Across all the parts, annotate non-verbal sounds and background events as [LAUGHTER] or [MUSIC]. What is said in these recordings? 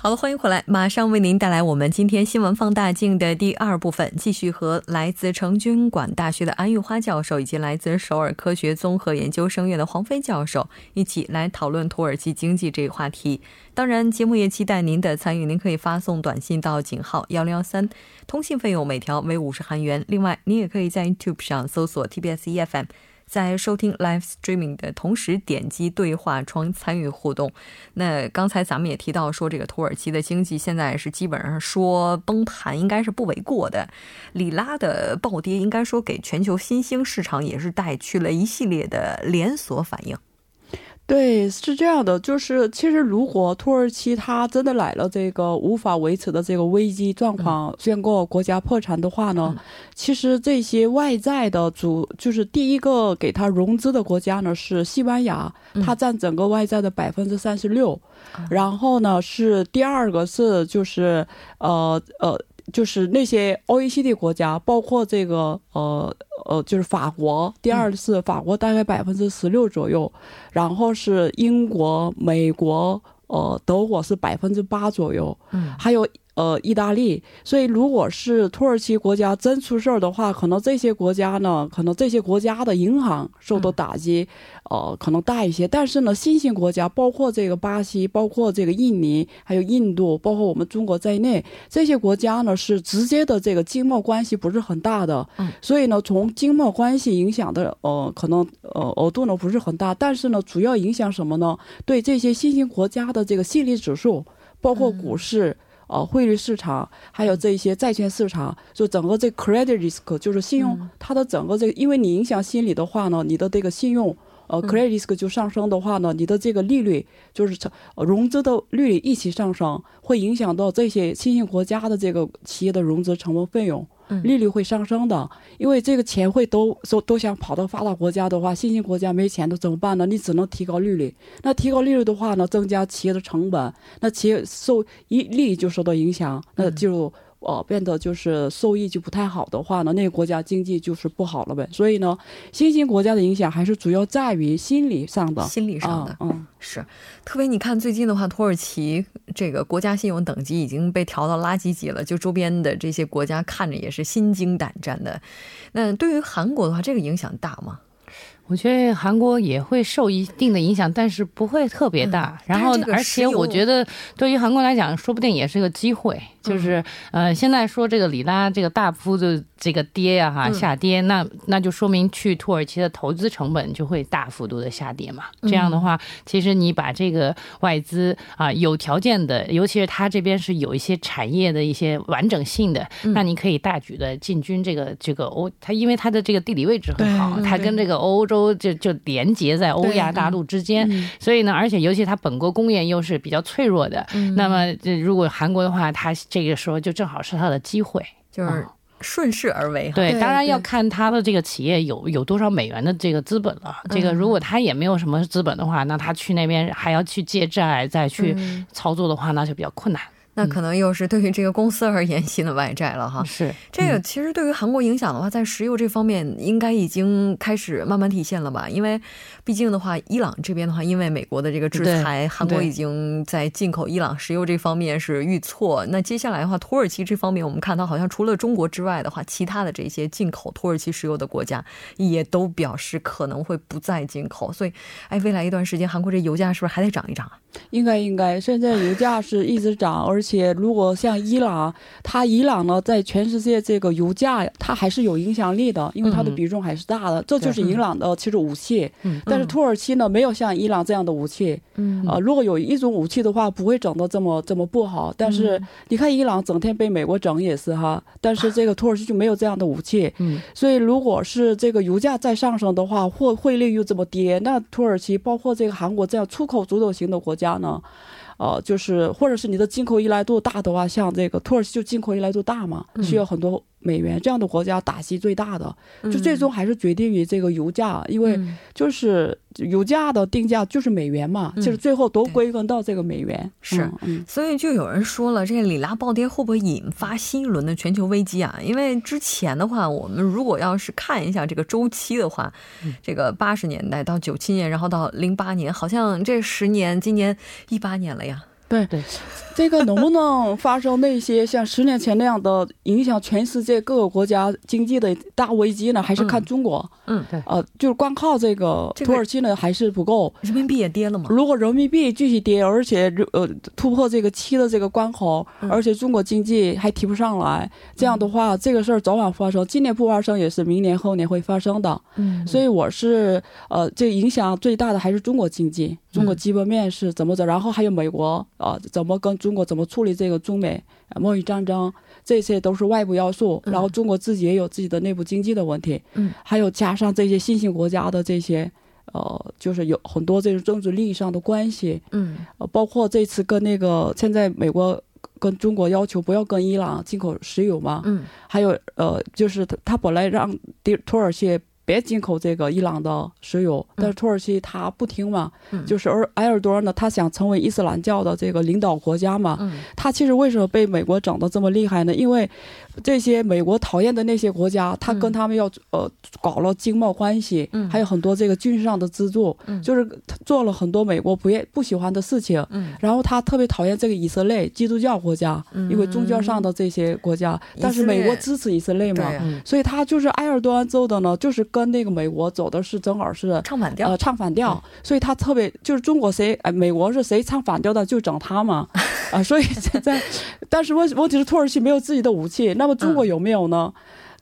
好了，欢迎回来，马上为您带来我们今天新闻放大镜的第二部分，继续和来自成均馆大学的安玉花教授以及来自首尔科学综合研究生院的黄飞教授一起来讨论土耳其经济这一话题。当然，节目也期待您的参与，您可以发送短信到井号幺零幺三，通信费用每条为五十韩元。另外，您也可以在 YouTube 上搜索 TBS EFM。在收听 live streaming 的同时，点击对话窗参与互动。那刚才咱们也提到说，这个土耳其的经济现在是基本上说崩盘，应该是不为过的。里拉的暴跌，应该说给全球新兴市场也是带去了一系列的连锁反应。对，是这样的，就是其实如果土耳其它真的来了这个无法维持的这个危机状况，宣告国家破产的话呢，其实这些外债的主就是第一个给他融资的国家呢是西班牙，它占整个外债的百分之三十六，然后呢是第二个是就是呃呃。就是那些 OECD 国家，包括这个呃呃，就是法国，第二是法国，大概百分之十六左右，然后是英国、美国，呃，德国是百分之八左右，嗯，还有。呃，意大利，所以如果是土耳其国家真出事儿的话，可能这些国家呢，可能这些国家的银行受到打击，呃，可能大一些。但是呢，新兴国家，包括这个巴西，包括这个印尼，还有印度，包括我们中国在内，这些国家呢是直接的这个经贸关系不是很大的。嗯。所以呢，从经贸关系影响的呃，可能呃额度呢不是很大，但是呢，主要影响什么呢？对这些新兴国家的这个心理指数，包括股市。呃，汇率市场还有这一些债券市场，就整个这 credit risk 就是信用，它的整个这个，因为你影响心理的话呢，你的这个信用，呃，credit risk 就上升的话呢，你的这个利率就是融资的利率一起上升，会影响到这些新兴国家的这个企业的融资成本费用。利率会上升的，因为这个钱会都都都想跑到发达国家的话，新兴国家没钱的怎么办呢？你只能提高利率。那提高利率的话呢，增加企业的成本，那企业受一利益就受到影响，那就。哦，变得就是受益就不太好的话呢，那个国家经济就是不好了呗。所以呢，新兴国家的影响还是主要在于心理上的，心理上的。嗯，是。特别你看最近的话，土耳其这个国家信用等级已经被调到垃圾级了，就周边的这些国家看着也是心惊胆战的。那对于韩国的话，这个影响大吗？我觉得韩国也会受一定的影响，但是不会特别大。然后，而且我觉得对于韩国来讲，说不定也是个机会。就是，呃，现在说这个里拉这个大幅的这个跌呀，哈，下跌，那那就说明去土耳其的投资成本就会大幅度的下跌嘛。这样的话，其实你把这个外资啊，有条件的，尤其是它这边是有一些产业的一些完整性的，那你可以大举的进军这个这个欧，它因为它的这个地理位置很好，它跟这个欧洲就就连接在欧亚大陆之间，所以呢，而且尤其它本国工业又是比较脆弱的，那么这如果韩国的话，它这个时候就正好是他的机会，就是顺势而为。对，当然要看他的这个企业有有多少美元的这个资本了。这个如果他也没有什么资本的话，那他去那边还要去借债再去操作的话，那就比较困难。那可能又是对于这个公司而言新的外债了哈。是这个，其实对于韩国影响的话，在石油这方面应该已经开始慢慢体现了吧？因为毕竟的话，伊朗这边的话，因为美国的这个制裁，韩国已经在进口伊朗石油这方面是遇挫。那接下来的话，土耳其这方面，我们看到好像除了中国之外的话，其他的这些进口土耳其石油的国家也都表示可能会不再进口。所以，哎，未来一段时间，韩国这油价是不是还得涨一涨啊？应该应该，现在油价是一直涨，而且如果像伊朗，它伊朗呢，在全世界这个油价，它还是有影响力的，因为它的比重还是大的，这就是伊朗的其实武器。但是土耳其呢，没有像伊朗这样的武器。嗯，啊，如果有一种武器的话，不会整的这么这么不好。但是你看伊朗整天被美国整也是哈，但是这个土耳其就没有这样的武器。嗯，所以如果是这个油价再上升的话，或汇率又这么跌，那土耳其包括这个韩国这样出口主导型的国家呢？呃，就是或者是你的进口依赖度大的话，像这个土耳其就进口依赖度大嘛，需要很多美元这样的国家打击最大的，就最终还是决定于这个油价，因为就是油价的定价就是美元嘛，就是最后都归根到这个美元。是，所以就有人说了，这个里拉暴跌会不会引发新一轮的全球危机啊？因为之前的话，我们如果要是看一下这个周期的话，这个八十年代到九七年，然后到零八年，好像这十年，今年一八年了呀。对对。这个能不能发生那些像十年前那样的影响全世界各个国家经济的大危机呢？还是看中国？嗯，对，呃，就是光靠这个土耳其呢还是不够。人民币也跌了嘛？如果人民币继续跌，而且呃突破这个七的这个关口，而且中国经济还提不上来，这样的话，这个事儿早晚发生。今年不发生，也是明年后年会发生的。嗯，所以我是呃，这影响最大的还是中国经济，中国基本面是怎么走，然后还有美国啊，怎么跟中。国怎么处理这个中美贸易战争？这些都是外部要素。然后中国自己也有自己的内部经济的问题。嗯，还有加上这些新兴国家的这些，呃，就是有很多这种政治利益上的关系。嗯，呃，包括这次跟那个现在美国跟中国要求不要跟伊朗进口石油嘛。嗯，还有呃，就是他他本来让土耳其。别进口这个伊朗的石油，但是土耳其他不听嘛，就是而埃尔多安呢，他想成为伊斯兰教的这个领导国家嘛，他其实为什么被美国整的这么厉害呢？因为。这些美国讨厌的那些国家，他跟他们要呃搞了经贸关系，还有很多这个军事上的资助，就是做了很多美国不愿不喜欢的事情。然后他特别讨厌这个以色列基督教国家，因为宗教上的这些国家，但是美国支持以色列嘛，所以他就是埃尔多安做的呢，就是跟那个美国走的是正好是唱反调，呃唱反调，所以他特别就是中国谁哎美国是谁唱反调的就整他嘛，[LAUGHS] 啊所以现在，但是问问题是土耳其没有自己的武器，那。那么中国有没有呢？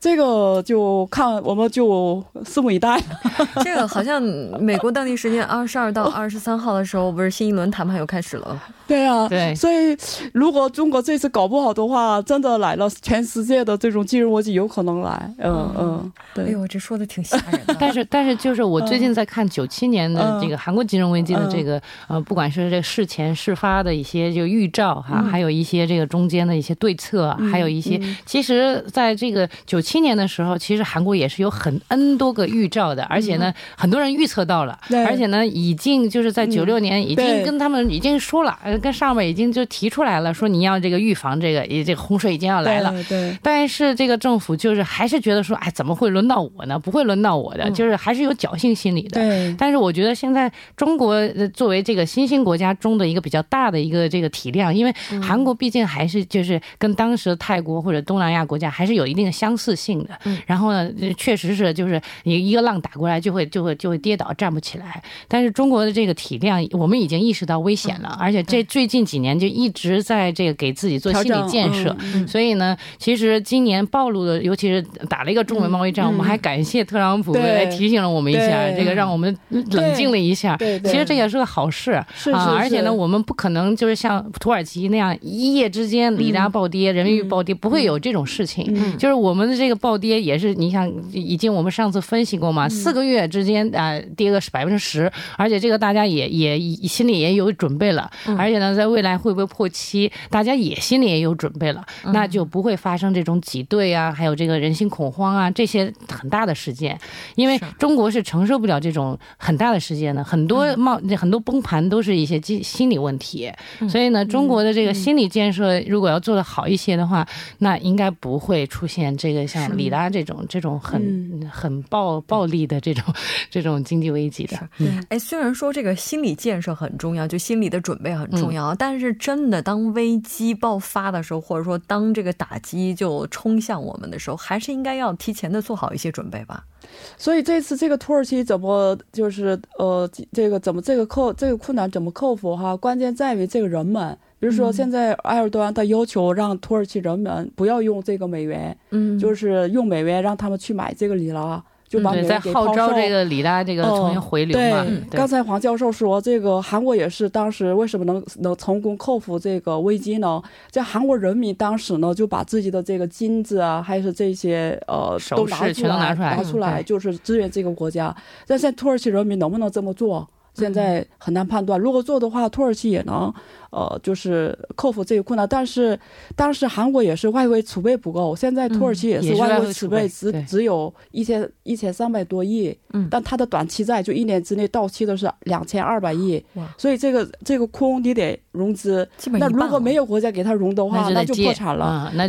这个就看我们就拭目以待。[LAUGHS] [LAUGHS] 这个好像美国当地时间二十二到二十三号的时候，不是新一轮谈判又开始了。对啊，对，所以如果中国这次搞不好的话，真的来了，全世界的这种金融危机有可能来。嗯嗯，对。哎呦，这说的挺吓人的。但 [LAUGHS] 是但是，就是我最近在看九七年的这个韩国金融危机的这个呃，不管是这事前事发的一些就预兆哈，还有一些这个中间的一些对策，还有一些，其实在这个九七年的时候，其实韩国也是有很 N 多个预兆的，而且呢，很多人预测到了，而且呢，已经就是在九六年已经跟他们已经说了。跟上面已经就提出来了，说你要这个预防这个，也这个洪水已经要来了。对。但是这个政府就是还是觉得说，哎，怎么会轮到我呢？不会轮到我的，就是还是有侥幸心理的。对。但是我觉得现在中国作为这个新兴国家中的一个比较大的一个这个体量，因为韩国毕竟还是就是跟当时的泰国或者东南亚国家还是有一定的相似性的。嗯。然后呢，确实是就是你一个浪打过来就会就会就会跌倒站不起来。但是中国的这个体量，我们已经意识到危险了，而且这。最近几年就一直在这个给自己做心理建设，所以呢，其实今年暴露的，尤其是打了一个中美贸易战，我们还感谢特朗普来提醒了我们一下，这个让我们冷静了一下。其实这也是个好事啊，而且呢，我们不可能就是像土耳其那样一夜之间里拉暴跌，人民币暴跌，不会有这种事情。就是我们的这个暴跌也是，你想已经我们上次分析过嘛，四个月之间啊跌个百分之十，而且这个大家也也心里也有准备了，而且。呢在未来会不会破七？大家也心里也有准备了，那就不会发生这种挤兑啊，还有这个人心恐慌啊这些很大的事件。因为中国是承受不了这种很大的事件的，很多冒很多崩盘都是一些心心理问题。所以呢，中国的这个心理建设如果要做得好一些的话，那应该不会出现这个像里拉这种这种很很暴暴力的这种这种经济危机的。哎，虽然说这个心理建设很重要，就心理的准备很重。重要，但是真的，当危机爆发的时候，或者说当这个打击就冲向我们的时候，还是应该要提前的做好一些准备吧。所以这次这个土耳其怎么就是呃，这个怎么这个克这个困难怎么克服哈？关键在于这个人们，比如说现在埃尔多安他要求让土耳其人们不要用这个美元，嗯，就是用美元让他们去买这个里拉。就把在号召这个里拉这个重新回流嘛。对，刚才黄教授说，这个韩国也是当时为什么能能成功克服这个危机呢？在韩国人民当时呢，就把自己的这个金子啊，还是这些呃，都拿出来，拿出来，就是支援这个国家。但现在土耳其人民能不能这么做？现在很难判断。如果做的话，土耳其也能呃，就是克服这个困难。但是当时韩国也是外汇储备不够，现在土耳其也是外汇储备只只有一千一千三百多亿，嗯，但它的短期债就一年之内到期的是两千二百亿，所以这个这个空你得融资，那如果没有国家给他融的话，那就破产了。那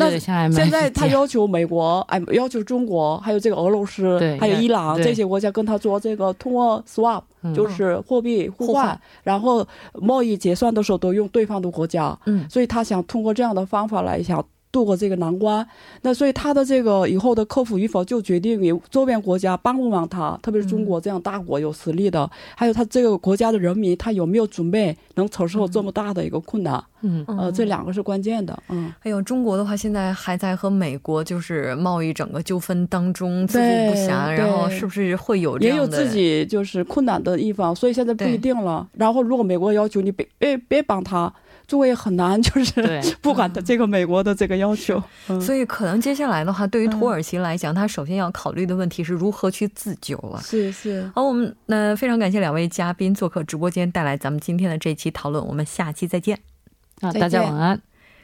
现在他要求美国，哎，要求中国，还有这个俄罗斯，还有伊朗这些国家跟他做这个通货 swap。就是货币互换，然后贸易结算的时候都用对方的国家，嗯，所以他想通过这样的方法来想。度过这个难关，那所以他的这个以后的克服与否，就决定于周边国家帮不帮他，特别是中国这样大国有实力的，还有他这个国家的人民，他有没有准备能承受这么大的一个困难？嗯，呃，这两个是关键的。嗯，还有中国的话，现在还在和美国就是贸易整个纠纷当中自顾不暇，然后是不是会有也有自己就是困难的地方，所以现在不一定了。然后如果美国要求你别别别帮他。中国也很难，就是 [LAUGHS] 不管的这个美国的这个要求，所以可能接下来的话，对于土耳其来讲，他首先要考虑的问题是如何去自救了。是是。好，我们那非常感谢两位嘉宾做客直播间，带来咱们今天的这期讨论。我们下期再见。啊，大家晚安。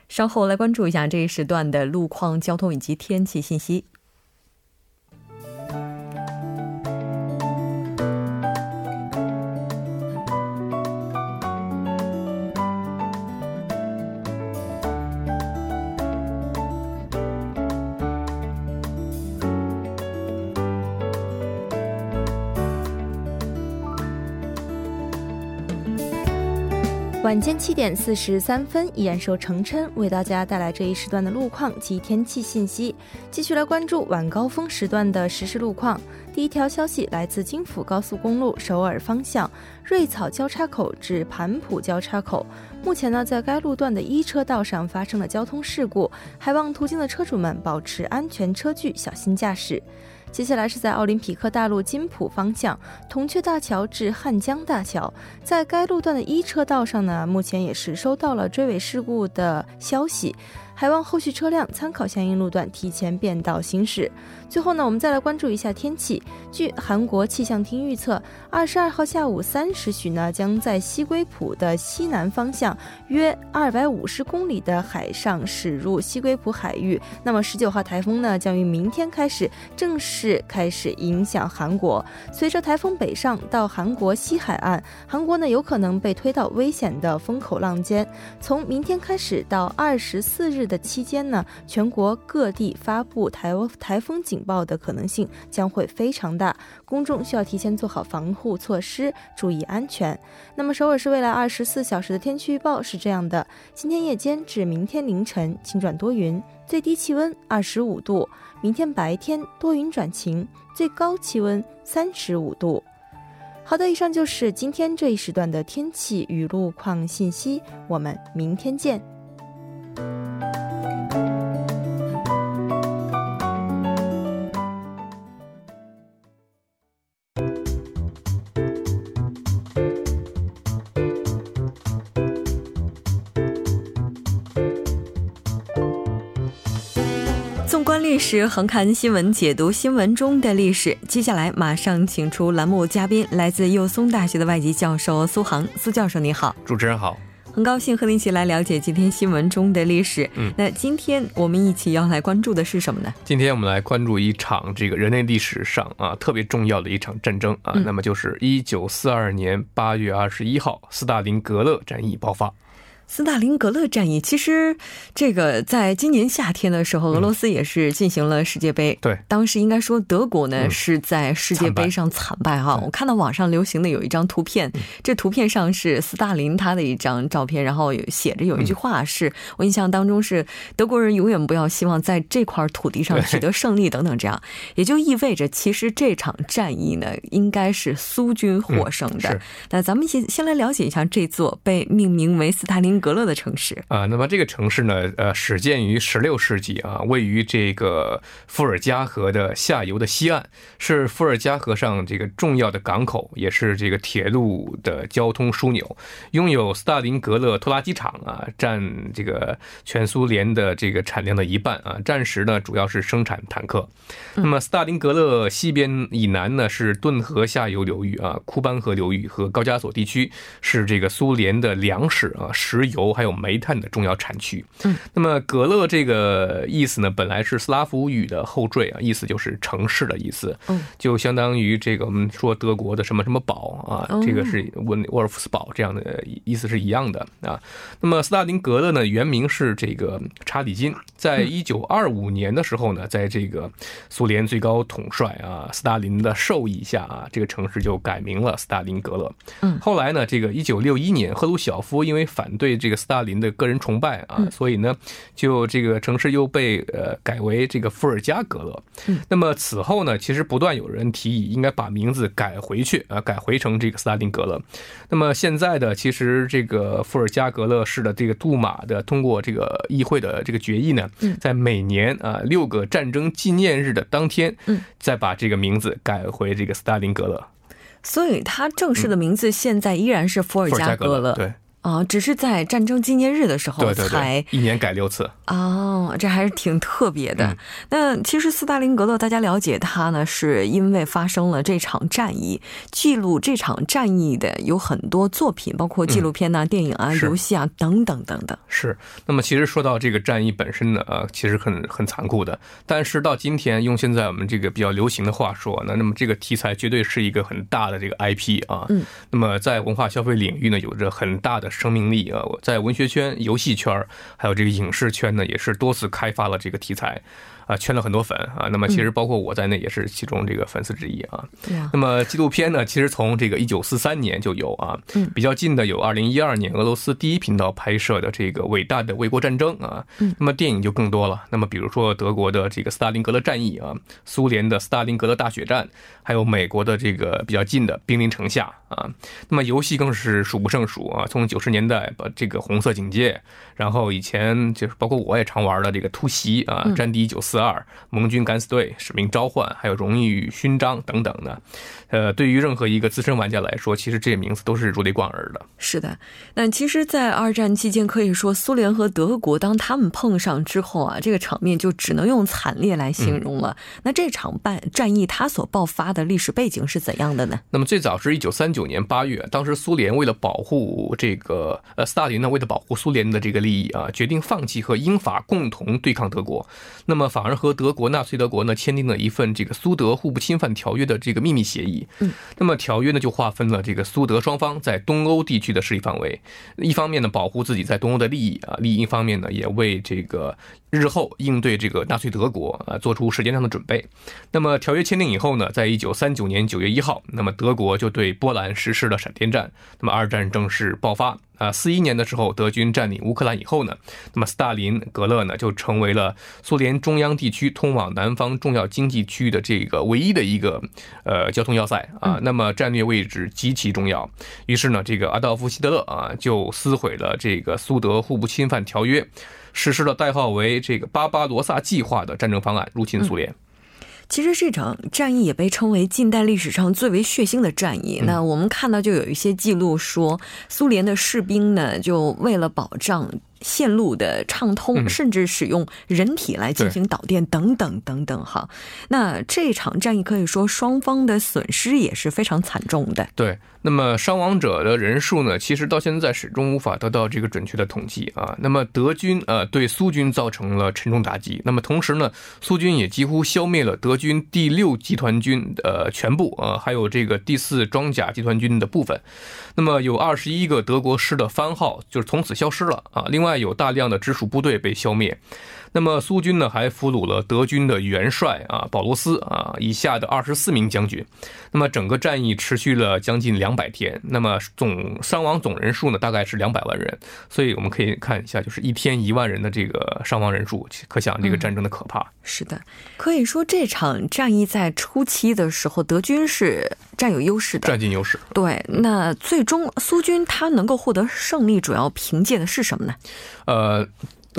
稍后来关注一下这一时段的路况、交通以及天气信息。晚间七点四十三分，依然受程琛为大家带来这一时段的路况及天气信息。继续来关注晚高峰时段的实时路况。第一条消息来自京釜高速公路首尔方向瑞草交叉口至盘浦交叉口，目前呢，在该路段的一车道上发生了交通事故，还望途经的车主们保持安全车距，小心驾驶。接下来是在奥林匹克大陆金浦方向铜雀大桥至汉江大桥，在该路段的一车道上呢，目前也是收到了追尾事故的消息。还望后续车辆参考相应路段提前变道行驶。最后呢，我们再来关注一下天气。据韩国气象厅预测，二十二号下午三时许呢，将在西归浦的西南方向约二百五十公里的海上驶入西归浦海域。那么十九号台风呢，将于明天开始正式开始影响韩国。随着台风北上到韩国西海岸，韩国呢有可能被推到危险的风口浪尖。从明天开始到二十四日。的期间呢，全国各地发布台台风警报的可能性将会非常大，公众需要提前做好防护措施，注意安全。那么首尔市未来二十四小时的天气预报是这样的：今天夜间至明天凌晨晴转多云，最低气温二十五度；明天白天多云转晴，最高气温三十五度。好的，以上就是今天这一时段的天气与路况信息，我们明天见。纵观历史，横看新闻，解读新闻中的历史。接下来，马上请出栏目嘉宾，来自幼松大学的外籍教授苏杭。苏教授，你好！主持人好！很高兴和您一起来了解今天新闻中的历史。嗯，那今天我们一起要来关注的是什么呢？今天我们来关注一场这个人类历史上啊特别重要的一场战争啊，那么就是一九四二年八月二十一号，斯大林格勒战役爆发。斯大林格勒战役，其实这个在今年夏天的时候，俄罗斯也是进行了世界杯。对，当时应该说德国呢是在世界杯上惨败哈。我看到网上流行的有一张图片，这图片上是斯大林他的一张照片，然后有写着有一句话，是我印象当中是德国人永远不要希望在这块土地上取得胜利等等这样，也就意味着其实这场战役呢应该是苏军获胜的。那咱们先先来了解一下这座被命名为斯大林。格勒的城市啊，那么这个城市呢，呃，始建于十六世纪啊，位于这个伏尔加河的下游的西岸，是伏尔加河上这个重要的港口，也是这个铁路的交通枢纽，拥有斯大林格勒拖拉机厂啊，占这个全苏联的这个产量的一半啊，战时呢主要是生产坦克。那么斯大林格勒西边以南呢是顿河下游流域啊，库班河流域和高加索地区是这个苏联的粮食啊食。石油还有煤炭的重要产区。嗯，那么格勒这个意思呢，本来是斯拉夫语的后缀啊，意思就是城市的意思。嗯，就相当于这个我们说德国的什么什么堡啊，这个是温沃尔夫斯堡这样的意思是一样的啊。那么斯大林格勒呢，原名是这个查理金，在一九二五年的时候呢，在这个苏联最高统帅啊斯大林的授意下啊，这个城市就改名了斯大林格勒。嗯，后来呢，这个一九六一年，赫鲁晓夫因为反对这个斯大林的个人崇拜啊，所以呢，就这个城市又被呃改为这个伏尔加格勒。嗯，那么此后呢，其实不断有人提议应该把名字改回去啊，改回成这个斯大林格勒。那么现在的其实这个伏尔加格勒市的这个杜马的通过这个议会的这个决议呢，在每年啊六个战争纪念日的当天，嗯，再把这个名字改回这个斯大林格勒。所以它正式的名字现在依然是伏尔加格勒，对。啊，只是在战争纪念日的时候才一年改六次哦，这还是挺特别的。那其实斯大林格勒，大家了解他呢，是因为发生了这场战役，记录这场战役的有很多作品，包括纪录片呐、电影啊、游戏啊等等等等。是。那么其实说到这个战役本身呢，呃，其实很很残酷的。但是到今天，用现在我们这个比较流行的话说，那那么这个题材绝对是一个很大的这个 IP 啊。嗯。那么在文化消费领域呢，有着很大的。生命力啊！在文学圈、游戏圈，还有这个影视圈呢，也是多次开发了这个题材。啊，圈了很多粉啊，那么其实包括我在内也是其中这个粉丝之一啊。那么纪录片呢，其实从这个一九四三年就有啊，比较近的有二零一二年俄罗斯第一频道拍摄的这个伟大的卫国战争啊。那么电影就更多了，那么比如说德国的这个斯大林格勒战役啊，苏联的斯大林格勒大血战，还有美国的这个比较近的兵临城下啊。那么游戏更是数不胜数啊，从九十年代把这个红色警戒，然后以前就是包括我也常玩的这个突袭啊，战地一九四。四二盟军敢死队使命召唤，还有荣誉勋章等等的，呃，对于任何一个资深玩家来说，其实这些名字都是如雷贯耳的。是的，那其实，在二战期间，可以说苏联和德国当他们碰上之后啊，这个场面就只能用惨烈来形容了。那这场战战役它所爆发的历史背景是怎样的呢？那么最早是一九三九年八月，当时苏联为了保护这个呃斯大林呢，为了保护苏联的这个利益啊，决定放弃和英法共同对抗德国。那么反而和德国纳粹德国呢签订了一份这个苏德互不侵犯条约的这个秘密协议。嗯，那么条约呢就划分了这个苏德双方在东欧地区的势力范围，一方面呢保护自己在东欧的利益啊，另一方面呢也为这个日后应对这个纳粹德国啊做出时间上的准备。那么条约签订以后呢，在一九三九年九月一号，那么德国就对波兰实施了闪电战，那么二战正式爆发。啊，四一年的时候，德军占领乌克兰以后呢，那么斯大林格勒呢就成为了苏联中央地区通往南方重要经济区域的这个唯一的一个呃交通要塞啊，那么战略位置极其重要。于是呢，这个阿道夫希特勒啊就撕毁了这个苏德互不侵犯条约，实施了代号为这个巴巴罗萨计划的战争方案，入侵苏联。其实这场战役也被称为近代历史上最为血腥的战役。那我们看到就有一些记录说，苏联的士兵呢，就为了保障。线路的畅通，甚至使用人体来进行导电等等等等。哈，那这场战役可以说双方的损失也是非常惨重的。对，那么伤亡者的人数呢，其实到现在始终无法得到这个准确的统计啊。那么德军呃对苏军造成了沉重打击，那么同时呢，苏军也几乎消灭了德军第六集团军呃全部啊，还有这个第四装甲集团军的部分。那么有二十一个德国师的番号就是从此消失了啊。另外有大量的直属部队被消灭。那么苏军呢还俘虏了德军的元帅啊保罗斯啊以下的二十四名将军。那么整个战役持续了将近两百天。那么总伤亡总人数呢大概是两百万人。所以我们可以看一下，就是一天一万人的这个伤亡人数，可想这个战争的可怕。是的，可以说这场战役在初期的时候，德军是占有优势的，占尽优势。对，那最终苏军他能够获得胜利，主要凭借的是什么呢？呃。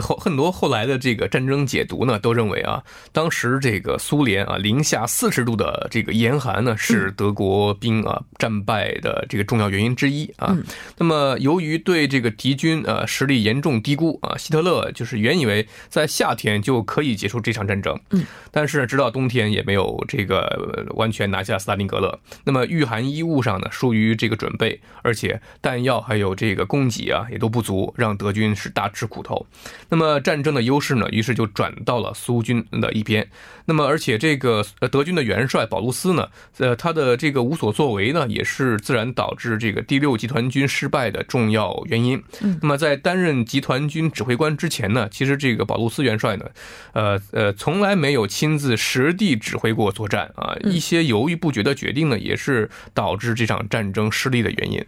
后很多后来的这个战争解读呢，都认为啊，当时这个苏联啊零下四十度的这个严寒呢，是德国兵啊战败的这个重要原因之一啊。那么由于对这个敌军呃实力严重低估啊，希特勒就是原以为在夏天就可以结束这场战争，嗯，但是直到冬天也没有这个完全拿下斯大林格勒。那么御寒衣物上呢疏于这个准备，而且弹药还有这个供给啊也都不足，让德军是大吃苦头。那么战争的优势呢，于是就转到了苏军的一边。那么，而且这个德军的元帅保卢斯呢，呃，他的这个无所作为呢，也是自然导致这个第六集团军失败的重要原因。那么，在担任集团军指挥官之前呢，其实这个保卢斯元帅呢，呃呃，从来没有亲自实地指挥过作战啊。一些犹豫不决的决定呢，也是导致这场战争失利的原因。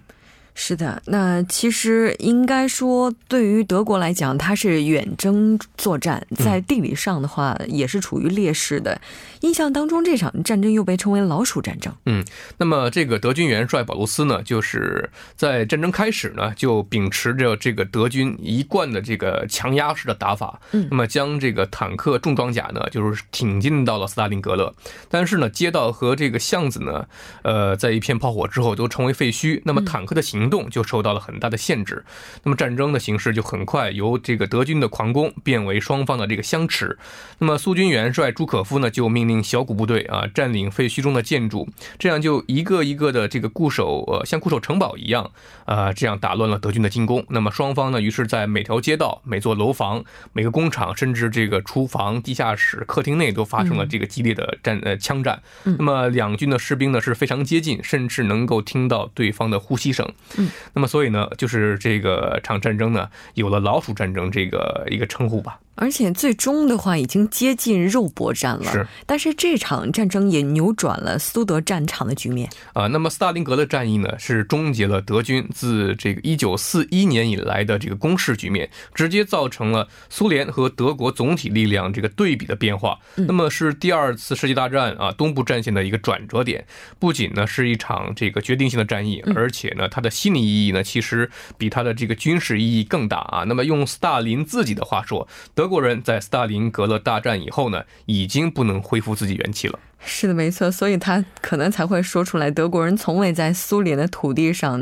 是的，那其实应该说，对于德国来讲，它是远征作战，在地理上的话也是处于劣势的。印象当中，这场战争又被称为“老鼠战争”。嗯，那么这个德军元帅保罗斯呢，就是在战争开始呢，就秉持着这个德军一贯的这个强压式的打法，嗯，那么将这个坦克重装甲呢，就是挺进到了斯大林格勒。但是呢，街道和这个巷子呢，呃，在一片炮火之后都成为废墟，那么坦克的行。行动就受到了很大的限制，那么战争的形势就很快由这个德军的狂攻变为双方的这个相持。那么苏军元帅朱可夫呢，就命令小股部队啊占领废墟中的建筑，这样就一个一个的这个固守，呃，像固守城堡一样，啊，这样打乱了德军的进攻。那么双方呢，于是在每条街道、每座楼房、每个工厂，甚至这个厨房、地下室、客厅内都发生了这个激烈的战呃枪战。那么两军的士兵呢是非常接近，甚至能够听到对方的呼吸声。嗯，那么所以呢，就是这个场战争呢，有了“老鼠战争”这个一个称呼吧。而且最终的话已经接近肉搏战了，是。但是这场战争也扭转了苏德战场的局面啊。那么斯大林格勒战役呢，是终结了德军自这个一九四一年以来的这个攻势局面，直接造成了苏联和德国总体力量这个对比的变化。那么是第二次世界大战啊东部战线的一个转折点。不仅呢是一场这个决定性的战役，而且呢它的心理意义呢其实比它的这个军事意义更大啊。那么用斯大林自己的话说，德德国人在斯大林格勒大战以后呢，已经不能恢复自己元气了。是的，没错，所以他可能才会说出来，德国人从未在苏联的土地上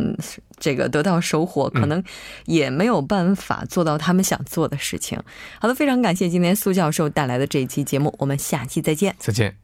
这个得到收获，可能也没有办法做到他们想做的事情。好的，非常感谢今天苏教授带来的这一期节目，我们下期再见。再见。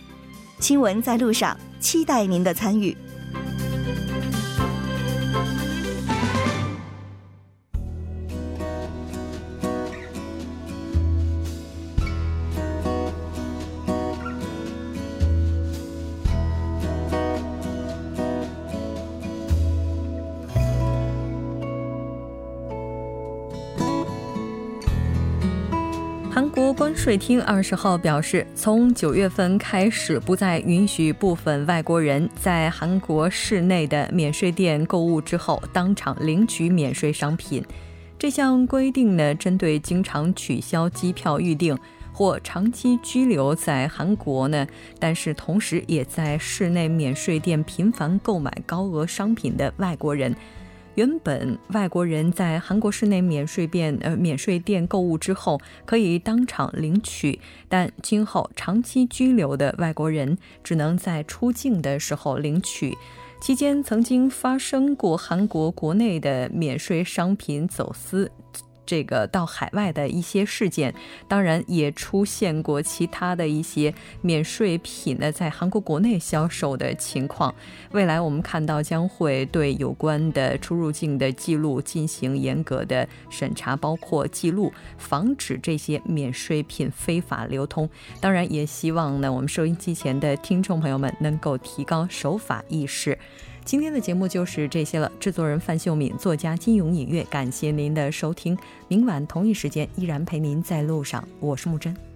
新闻在路上，期待您的参与。关税厅二十号表示，从九月份开始，不再允许部分外国人在韩国市内的免税店购物之后当场领取免税商品。这项规定呢，针对经常取消机票预订或长期居留在韩国呢，但是同时也在市内免税店频繁购买高额商品的外国人。原本外国人在韩国室内免税店呃免税店购物之后可以当场领取，但今后长期居留的外国人只能在出境的时候领取。期间曾经发生过韩国国内的免税商品走私，这个到海外的一些事件，当然也出现过其他的一些免税品呢在韩国国内销售的情况。未来我们看到将会对有关的出入境的记录进行严格的审查，包括记录，防止这些免税品非法流通。当然，也希望呢我们收音机前的听众朋友们能够提高守法意识。今天的节目就是这些了。制作人范秀敏，作家金勇、影月，感谢您的收听。明晚同一时间依然陪您在路上，我是木真。